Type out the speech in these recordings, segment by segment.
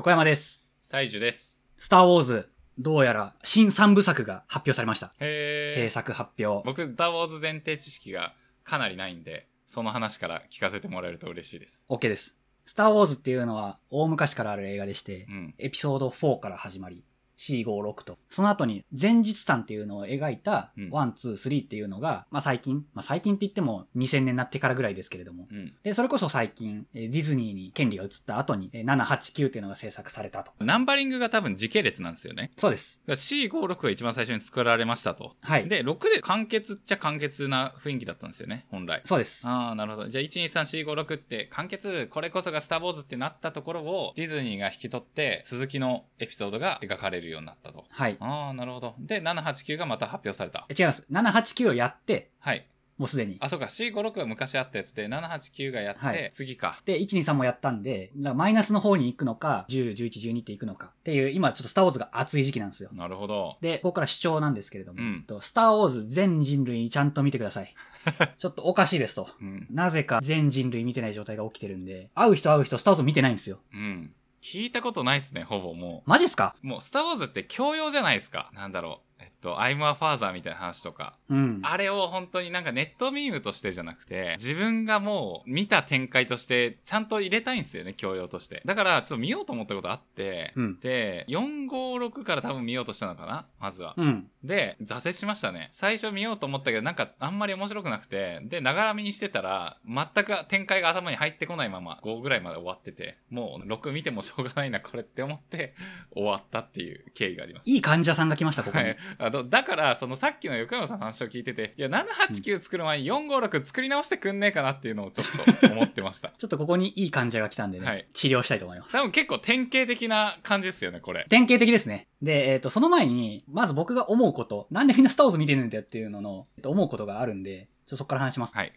横山です。大樹です。スターウォーズ、どうやら新三部作が発表されました。制作発表。僕、スター・ウォーズ前提知識がかなりないんで、その話から聞かせてもらえると嬉しいです。OK です。スターウォーズっていうのは大昔からある映画でして、うん。エピソード4から始まり、456と。その後に前日譚っていうのを描いたうん1、2、3っていうのが、まあ最近、まあ最近って言っても2000年になってからぐらいですけれども。うん。で、それこそ最近、えーディズニーに権利が移った後に、えー7、8、9っていうのが制作されたと。ナンバリングが多分時系列なんですよね。そうです。C56 が一番最初に作られましたと。はい。で、6で完結っちゃ完結な雰囲気だったんですよね、本来。そうです。ああ、なるほど。じゃあ、12345って完結、これこそがスター・ウォーズってなったところを、ディズニーが引き取って、続きのエピソードが描かれるようになったと。はい。ああ、なるほど。で、789がまた発表された。え違います。7、8、9をやって、はい。もうすでに。あ、そうか。C56 が昔あったやつで、789がやって、はい次か。で、1、2、3もやったんで、だからマイナスの方に行くのか、10、11、12って行くのかっていう、今ちょっとスターウォーズが熱い時期なんですよ。なるほど。で、ここから主張なんですけれども、うんとスターウォーズ全人類ちゃんと見てください。ちょっとおかしいですと。うん。なぜか全人類見てない状態が起きてるんで、会う人会う人スターウォーズ見てないんですよ。うん。聞いたことないっすね、ほぼもマジっすか？う。もう、スター・ウォーズって教養じゃないですか。なんだろう。えっと、I'm a father みたいな話とか。うん。あれを本当になんかネットミームとしてじゃなくて、自分がもう見た展開として、ちゃんと入れたいんですよね、教養として。だから、ちょっと見ようと思ったことあって、うんで、456から多分見ようとしたのかなまずは。うん。で、挫折しましたね。最初見ようと思ったけど、なんかあんまり面白くなくて、で、ながら見にしてたら、全く展開が頭に入ってこないまま5ぐらいまで終わってて、もう6見てもしょうがないな、これって思って終わったっていう経緯があります。いい患者さんが来ました、ここに。はい、あのだから、そのさっきの横山さんの話を聞いてて、いや、789作る前に456作り直してくんねえかなっていうのをちょっと思ってました。ちょっとここにいい患者が来たんでね、はい治療したいと思います。多分結構典型的な感じですよね、これ。典型的ですね。で、えっ、と、その前に、まず僕が思うこと、なんでみんなスターウォーズ見てるんだよっていうのの、えっと、思うことがあるんで、ちょっとそこから話します。はい。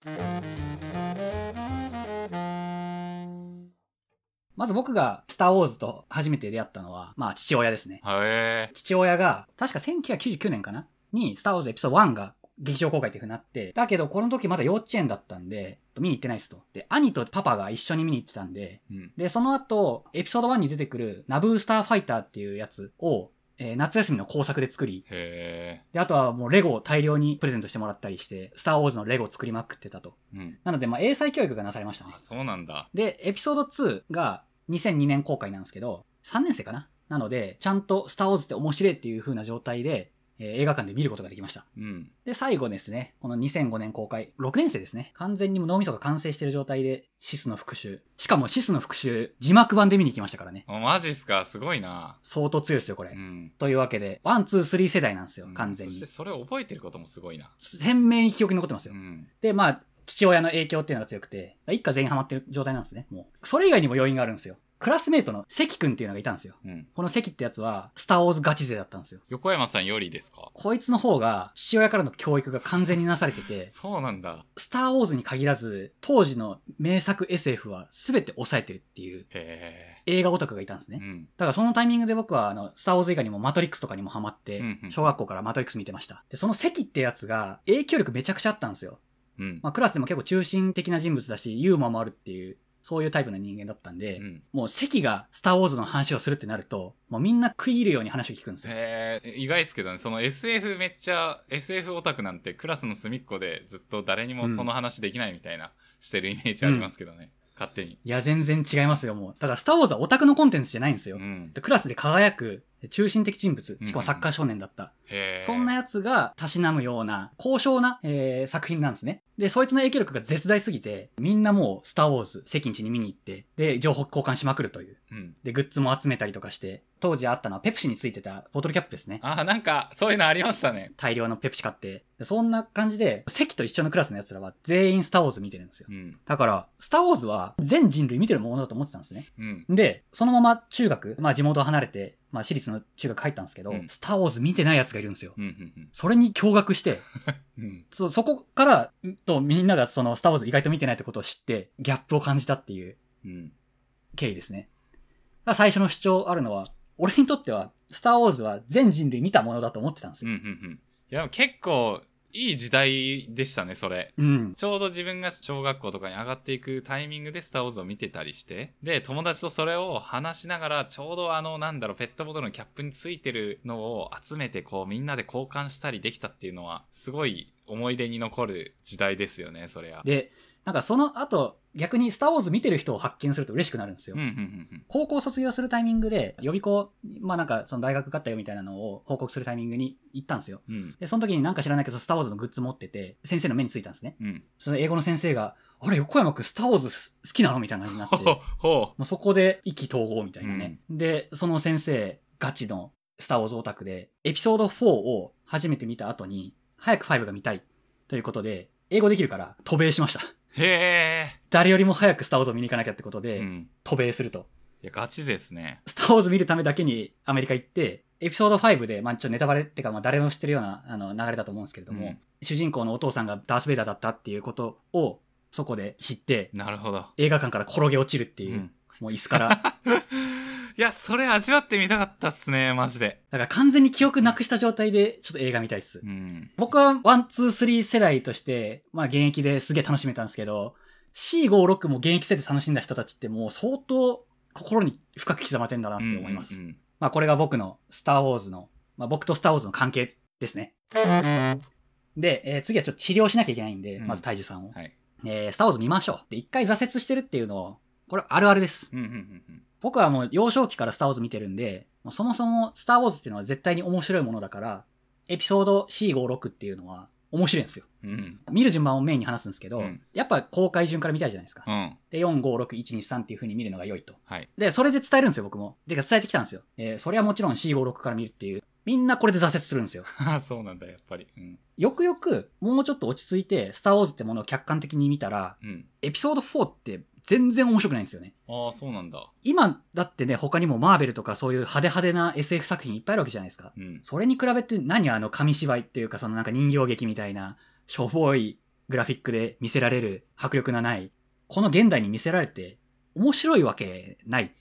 まず僕がスターウォーズと初めて出会ったのは、まあ父親ですね。父親が、確か1999年かな？に、スターウォーズエピソード1が劇場公開っていう風になって、だけどこの時まだ幼稚園だったんで、見に行ってないですと。で、兄とパパが一緒に見に行ってたんで、うん。で、その後、エピソード1に出てくるナブースターファイターっていうやつを、えー夏休みの工作で作り、で、あとはもうレゴを大量にプレゼントしてもらったりして、スターウォーズのレゴを作りまくってたと。うん。なので、まあ、英才教育がなされましたねあ、。そうなんだ。で、エピソード2が2002年公開なんですけど、3年生かな？なので、ちゃんとスターウォーズって面白いっていう風な状態で、えー映画館で見ることができました。うん。で、最後ですね、この2005年公開、6年生ですね。完全に脳みそが完成してる状態で、シスの復讐。しかもシスの復讐、字幕版で見に行きましたからね。あマジっすか？すごいな。相当強いですよ、これ。うん。というわけで、 one、two、three 世代なんですよ、完全にそして。それを覚えてることもすごいな。鮮明に記憶に残ってますよう。ん。で、まあ、父親の影響っていうのが強くて、一家全員ハマってる状態なんですね。もう。それ以外にも要因があるんですよ。クラスメイトの関君っていうのがいたんですよ。うん。この関ってやつは、スターウォーズガチ勢だったんですよ。横山さんよりですか？こいつの方が、父親からの教育が完全になされてて、そうなんだ。スターウォーズに限らず、当時の名作 SF は全て抑えてるっていうへ映画オタクがいたんですえ。ね。うん。だからそのタイミングで僕は、あの、スターウォーズ以外にもマトリックスとかにもハマって小学校からマトリックス見てました。で、その関ってやつが、影響力めちゃくちゃあったんですよ。うん。まあ、クラスでも結構中心的な人物だし、ユーモアもあるっていう、そういうタイプの人間だったんで、うん。もう関がスターウォーズの話をするってなると、もうみんな食い入るように話を聞くんですよ。へえ、意外ですけどね、その SF めっちゃ、SF オタクなんてクラスの隅っこでずっと誰にもその話できないみたいな、してるイメージありますけどね。勝手に。いや、全然違いますよ、もう。だからスターウォーズはオタクのコンテンツじゃないんですよ。うん。でクラスで輝く中心的人物、うんしかもサッカー少年だった。へえ。そんなやつがたしなむような高尚な、えー作品なんですね。で、そいつの影響力が絶大すぎて、みんなもうスターウォーズ、関地に見に行って、で、情報交換しまくるという。うん。で、グッズも集めたりとかして、当時あったのはペプシについてたボトルキャップですね。あ、なんか、そういうのありましたね。大量のペプシ買って。でそんな感じで、関と一緒のクラスの奴らは全員スターウォーズ見てるんですよう。ん。だから、スターウォーズは全人類見てるものだと思ってたんですね。うん。で、そのまま中学、まあ地元を離れて、まあ私立の中学入ったんですけど、うんスターウォーズ見てない奴がいるんですよ。うん。うん。それに驚愕して、うん。うん。そ、そこから、んとみんながそのスターウォーズ意外と見てないってことを知って、ギャップを感じたっていううん。経緯ですね。最初の主張あるのは、俺にとっては、スターウォーズは全人類見たものだと思ってたんですうん。うよ。ん。うん。いや、結構、いい時代でしたね、それ。うん。ちょうど自分が小学校とかに上がっていくタイミングでスターウォーズを見てたりして、で、友達とそれを話しながら、ちょうどあの、なんだろう、ペットボトルのキャップについてるのを集めて、こう、みんなで交換したりできたっていうのは、すごい思い出に残る時代ですよね、そりゃ。で、なんかその後、逆にスターウォーズ見てる人を発見すると嬉しくなるんですよ。うん、うん、うん高校卒業するタイミングで、予備校、まあなんかその大学受かったよみたいなのを報告するタイミングに行ったんですよ。うん。うん。で、その時になんか知らないけど、スターウォーズのグッズ持ってて、先生の目についたんですね。うん。その英語の先生が、あれ、横山くんスターウォーズ好きなのみたいな感じになって、もほうそこで意気投合みたいなね。で、その先生、ガチのスターウォーズオタクで、エピソード4を初めて見た後に、早く5が見たいということで、英語できるから渡米しました。う。へ誰よりも早くスターウォーズを見に行かなきゃってことえ。で、うん。渡米すると。いや、ガチですね。スターウォーズ見るためだけにアメリカ行って、エピソード5で、まあちょっとネタバレっていうか、まあ誰も知ってるようなあの流れだと思うんですけれども、うん主人公のお父さんがダース・ベイダーだったっていうことを、そこで知って、なるほど。映画館から転げ落ちるっていう、うん。もう椅子から。いや、それ味わってみたかったっすね、マジで。だから完全に記憶なくした状態で、ちょっと映画見たいっす。うん。僕は one、two、three 世代として、まあ現役ですげえ楽しめたんですけど、C56 も現役世代で楽しんだ人たちってもう相当心に深く刻まれてんだなって思います。うんうんまあこれが僕のスターウォーズの、まあ僕とスターウォーズの関係ですね。で、えー次はちょっと治療しなきゃいけないんで、うんまず大樹さんを。はい。えースターウォーズ見ましょう。で、一回挫折してるっていうのを、これあるあるです。うんうんうんうん。僕はもう幼少期からスターウォーズ見てるんで、もうそもそもスターウォーズっていうのは絶対に面白いものだから、エピソード C56 っていうのは面白いんですよ。うん。見る順番をメインに話すんですけど、うんやっぱ公開順から見たいじゃないですか。うん。で、4、5、6、1、2、3っていう風に見るのが良いと。はい。で、それで伝えるんですよ、僕も。てか伝えてきたんですよ。えーそれはもちろん C56 から見るっていう。みんなこれで挫折するんですよ。あ あ、そうなんだ、やっぱり。うん。よくよく、もうちょっと落ち着いて、スターウォーズってものを客観的に見たら、うん。エピソード4って全然面白くないんですよね。ああ、そうなんだ。今、だってね、他にもマーベルとかそういう派手派手な SF 作品いっぱいあるわけじゃないですか。うん。それに比べて何あの紙芝居っていうかそのなんか人形劇みたいな、しょぼいグラフィックで見せられる迫力のない、この現代に見せられて面白いわけない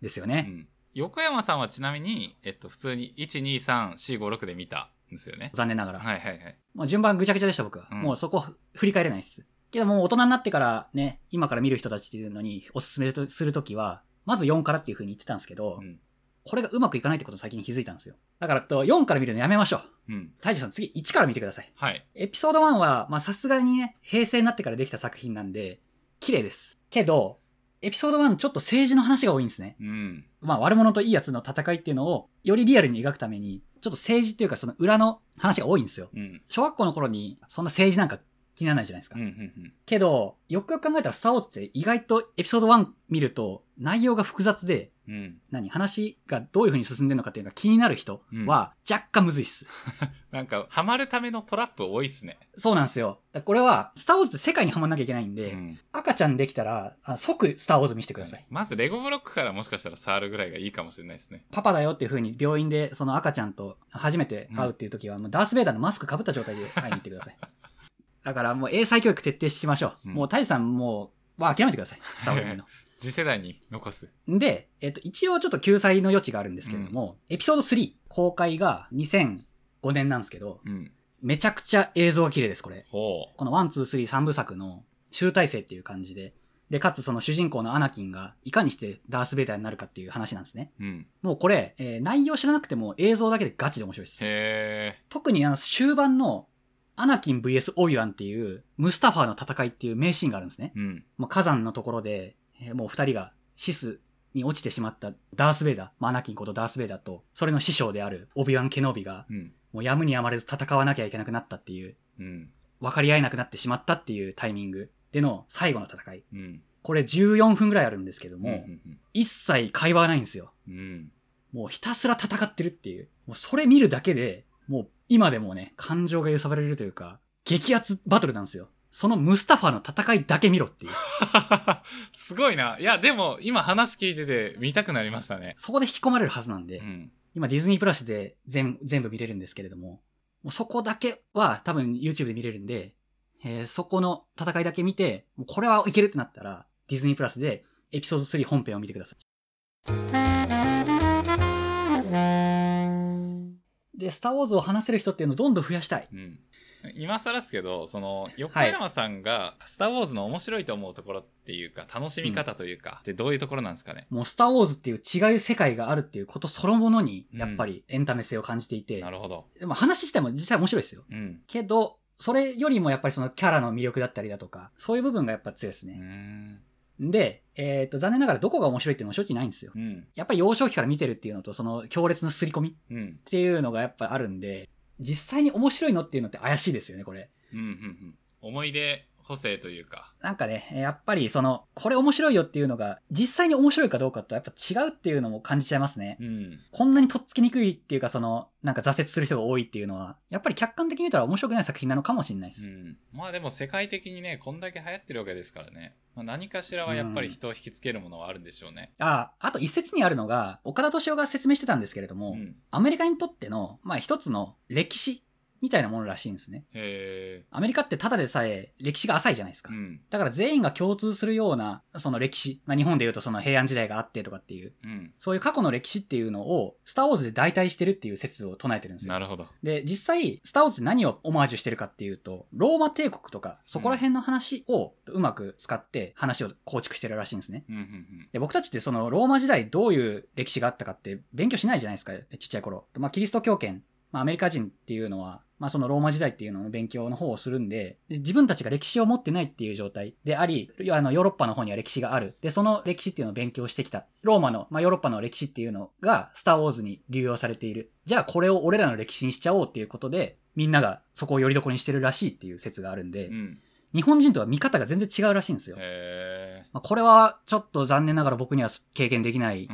ですよね。うん。横山さんはちなみに、えっと、普通に1、2、3、4、5、6で見たんですよね。残念ながら。はいはいはい。もう順番ぐちゃぐちゃでした僕は。うんもうそこ振り返れないです。けどもう大人になってからね、今から見る人たちっていうのにおすすめするときは、まず4からっていう風に言ってたんですけど、うん。これがうまくいかないってことを最近気づいたんですよ。だからと4から見るのやめましょう。うん。大樹さん次1から見てください。はい。エピソード1は、まあさすがにね、平成になってからできた作品なんで、綺麗です。けど、エピソード1ちょっと政治の話が多いんですね。うん。まあ悪者といいやつの戦いっていうのを、よりリアルに描くために、ちょっと政治っていうかその裏の話が多いんですよ。うん。小学校の頃に、そんな政治なんか気にならないじゃないですか。うん。うん。けど、よくよく考えたら、スターウォーズって意外とエピソード1見ると、内容が複雑で、うん。何？話がどういう風に進んでるのかっていうのが気になる人は、若干むずいっす。なんか、ハマるためのトラップ多いっすね。そうなんですよ。これは、スターウォーズって世界にはまんなきゃいけないんで、うん。赤ちゃんできたら、あ即スターウォーズ見せてください。まず、レゴブロックからもしかしたら触るぐらいがいいかもしれないですね。パパだよっていう風に病院でその赤ちゃんと初めて会うっていう時は、もうダース・ベイダーのマスク被った状態で会いに行ってください。だからもう英才教育徹底しましょう。うんもうタイさんもう、は諦めてください。スターウォーズ見るの。次世代に残す。で、えっと、一応ちょっと救済の余地があるんですけれども、エピソード3公開が2005年なんですけど、うん。めちゃくちゃ映像が綺麗です、これ。ほこの1、2、3、3部作の集大成っていう感じで、で、かつその主人公のアナキンがいかにしてダース・ベイダーになるかっていう話なんですね。う。うん。もうこれ、えー内容知らなくても映像だけでガチで面白いです。へ特にあの終盤のアナキン VS オビワンっていうムスタファーの戦いっていう名シーンがあるんですね。ー。うん。もう火山のところで、えーもう二人がシスに落ちてしまったダース・ベイダー、まあアナキンことダース・ベイダーと、それの師匠であるオビワン・ケノービが、うん。もうやむにやまれず戦わなきゃいけなくなったっていう、うん。分かり合えなくなってしまったっていうタイミングでの最後の戦い。うん。これ14分ぐらいあるんですけども、うん。一切会話がないんですよ。うん。もうひたすら戦ってるっていう。もうそれ見るだけで、もう今でもね、感情が揺さぶられるというか、激アツバトルなんですよ。そのムスタファの戦いだけ見ろっていう。すごいな。いや、でも、今話聞いてて見たくなりましたね。そこで引き込まれるはずなんで、うん。今ディズニープラスで全全部見れるんですけれども、もうそこだけは多分 YouTube で見れるんで、えーそこの戦いだけ見て、もうこれはいけるってなったら、ディズニープラスでエピソード3本編を見てください。で、スターウォーズを話せる人っていうのをどんどん増やしたい。うん。今更ですけど、その、横山さんが、スター・ウォーズの面白いと思うところっていうか、楽しみ方というか、ってどういうところなんですかね？もうスター・ウォーズっていう違う世界があるっていうことそのものに、やっぱりエンタメ性を感じていて、なるほど。でも話しても実際面白いですよ。うん。けど、それよりもやっぱりそのキャラの魅力だったりだとか、そういう部分がやっぱ強いですね。ん。で、えっ、と、残念ながらどこが面白いっていうのも正直ないんですよ。うん。やっぱり幼少期から見てるっていうのと、その強烈な刷り込みっうん。ていうのがやっぱあるんで、実際に面白いのっていうのって怪しいですよね、これ。うん。うん。うん。思い出補正というか。なんかね、やっぱりその、これ面白いよっていうのが、実際に面白いかどうかとやっぱ違うっていうのも感じちゃいますね。うん。こんなにとっつきにくいっていうか、その、なんか挫折する人が多いっていうのは、やっぱり客観的に見たら面白くない作品なのかもしれないです。うん。まあでも世界的にね、こんだけ流行ってるわけですからね。まあ、何かしらはやっぱり人を引きつけるものはあるんでしょうね。ああ、あと一説にあるのが、岡田敏夫が説明してたんですけれども、うん。アメリカにとっての、まあ一つの歴史みたいなものらしいんですね。へアメリカってただでさえ歴史が浅いじゃないですか。え。うん。だから全員が共通するような、その歴史。まあ日本で言うとその平安時代があってとかっていう、うん。そういう過去の歴史っていうのを、スターウォーズで代替してるっていう説を唱えてるんですよ。なるほど。で、実際、スターウォーズって何をオマージュしてるかっていうと、ローマ帝国とか、そこら辺の話をうまく使って話を構築してるらしいんですね。うん。うん。で、僕たちってそのローマ時代どういう歴史があったかって勉強しないじゃないですか、ちっちゃい頃。まあ、キリスト教圏、まあ、アメリカ人っていうのは、まあ、そのローマ時代っていうのの勉強の方をするんで、で自分たちが歴史を持ってないっていう状態であり、あの、ヨーロッパの方には歴史がある。で、その歴史っていうのを勉強してきた。ローマの、まあ、ヨーロッパの歴史っていうのが、スターウォーズに流用されている。じゃあ、これを俺らの歴史にしちゃおうっていうことで、みんながそこをよりどころにしてるらしいっていう説があるんで、うん。日本人とは見方が全然違うらしいんですよ。へまあ、これはちょっと残念ながら僕には経験できない。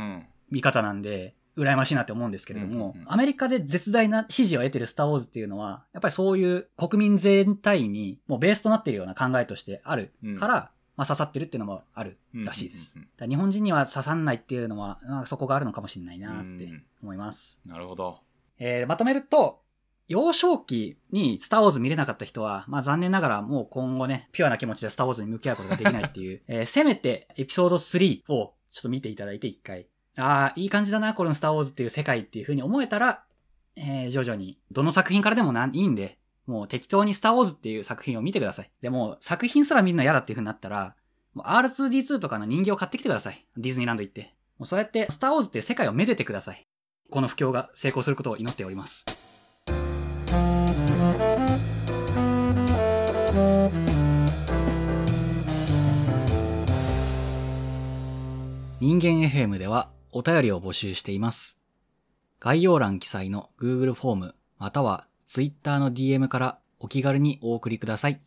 見方なんで、羨ましいなって思うんですけれども、うんうんうんアメリカで絶大な支持を得てるスターウォーズっていうのは、やっぱりそういう国民全体にもうベースとなっているような考えとしてあるから、まあ刺さってるっていうのもあるらしいです。うんうんだから日本人には刺さんないっていうのは、まあ、そこがあるのかもしれないなってうん思います。なるほど。えーまとめると、幼少期にスターウォーズ見れなかった人は、まあ残念ながらもう今後ね、ピュアな気持ちでスターウォーズに向き合うことができないっていう、えーせめてエピソード3をちょっと見ていただいて一回、ああ、いい感じだな、このスターウォーズっていう世界っていう風に思えたら、えー徐々に、どの作品からでもないいんで、もう適当にスターウォーズっていう作品を見てください。でも、作品すらみんな嫌だっていう風になったら、R2D2 とかの人形を買ってきてください。ディズニーランド行って。もうそうやって、スターウォーズっていう世界をめでてください。この不況が成功することを祈っております。人間 FM ではお便りを募集しています。概要欄記載の Google フォームまたは Twitter の DM からお気軽にお送りください。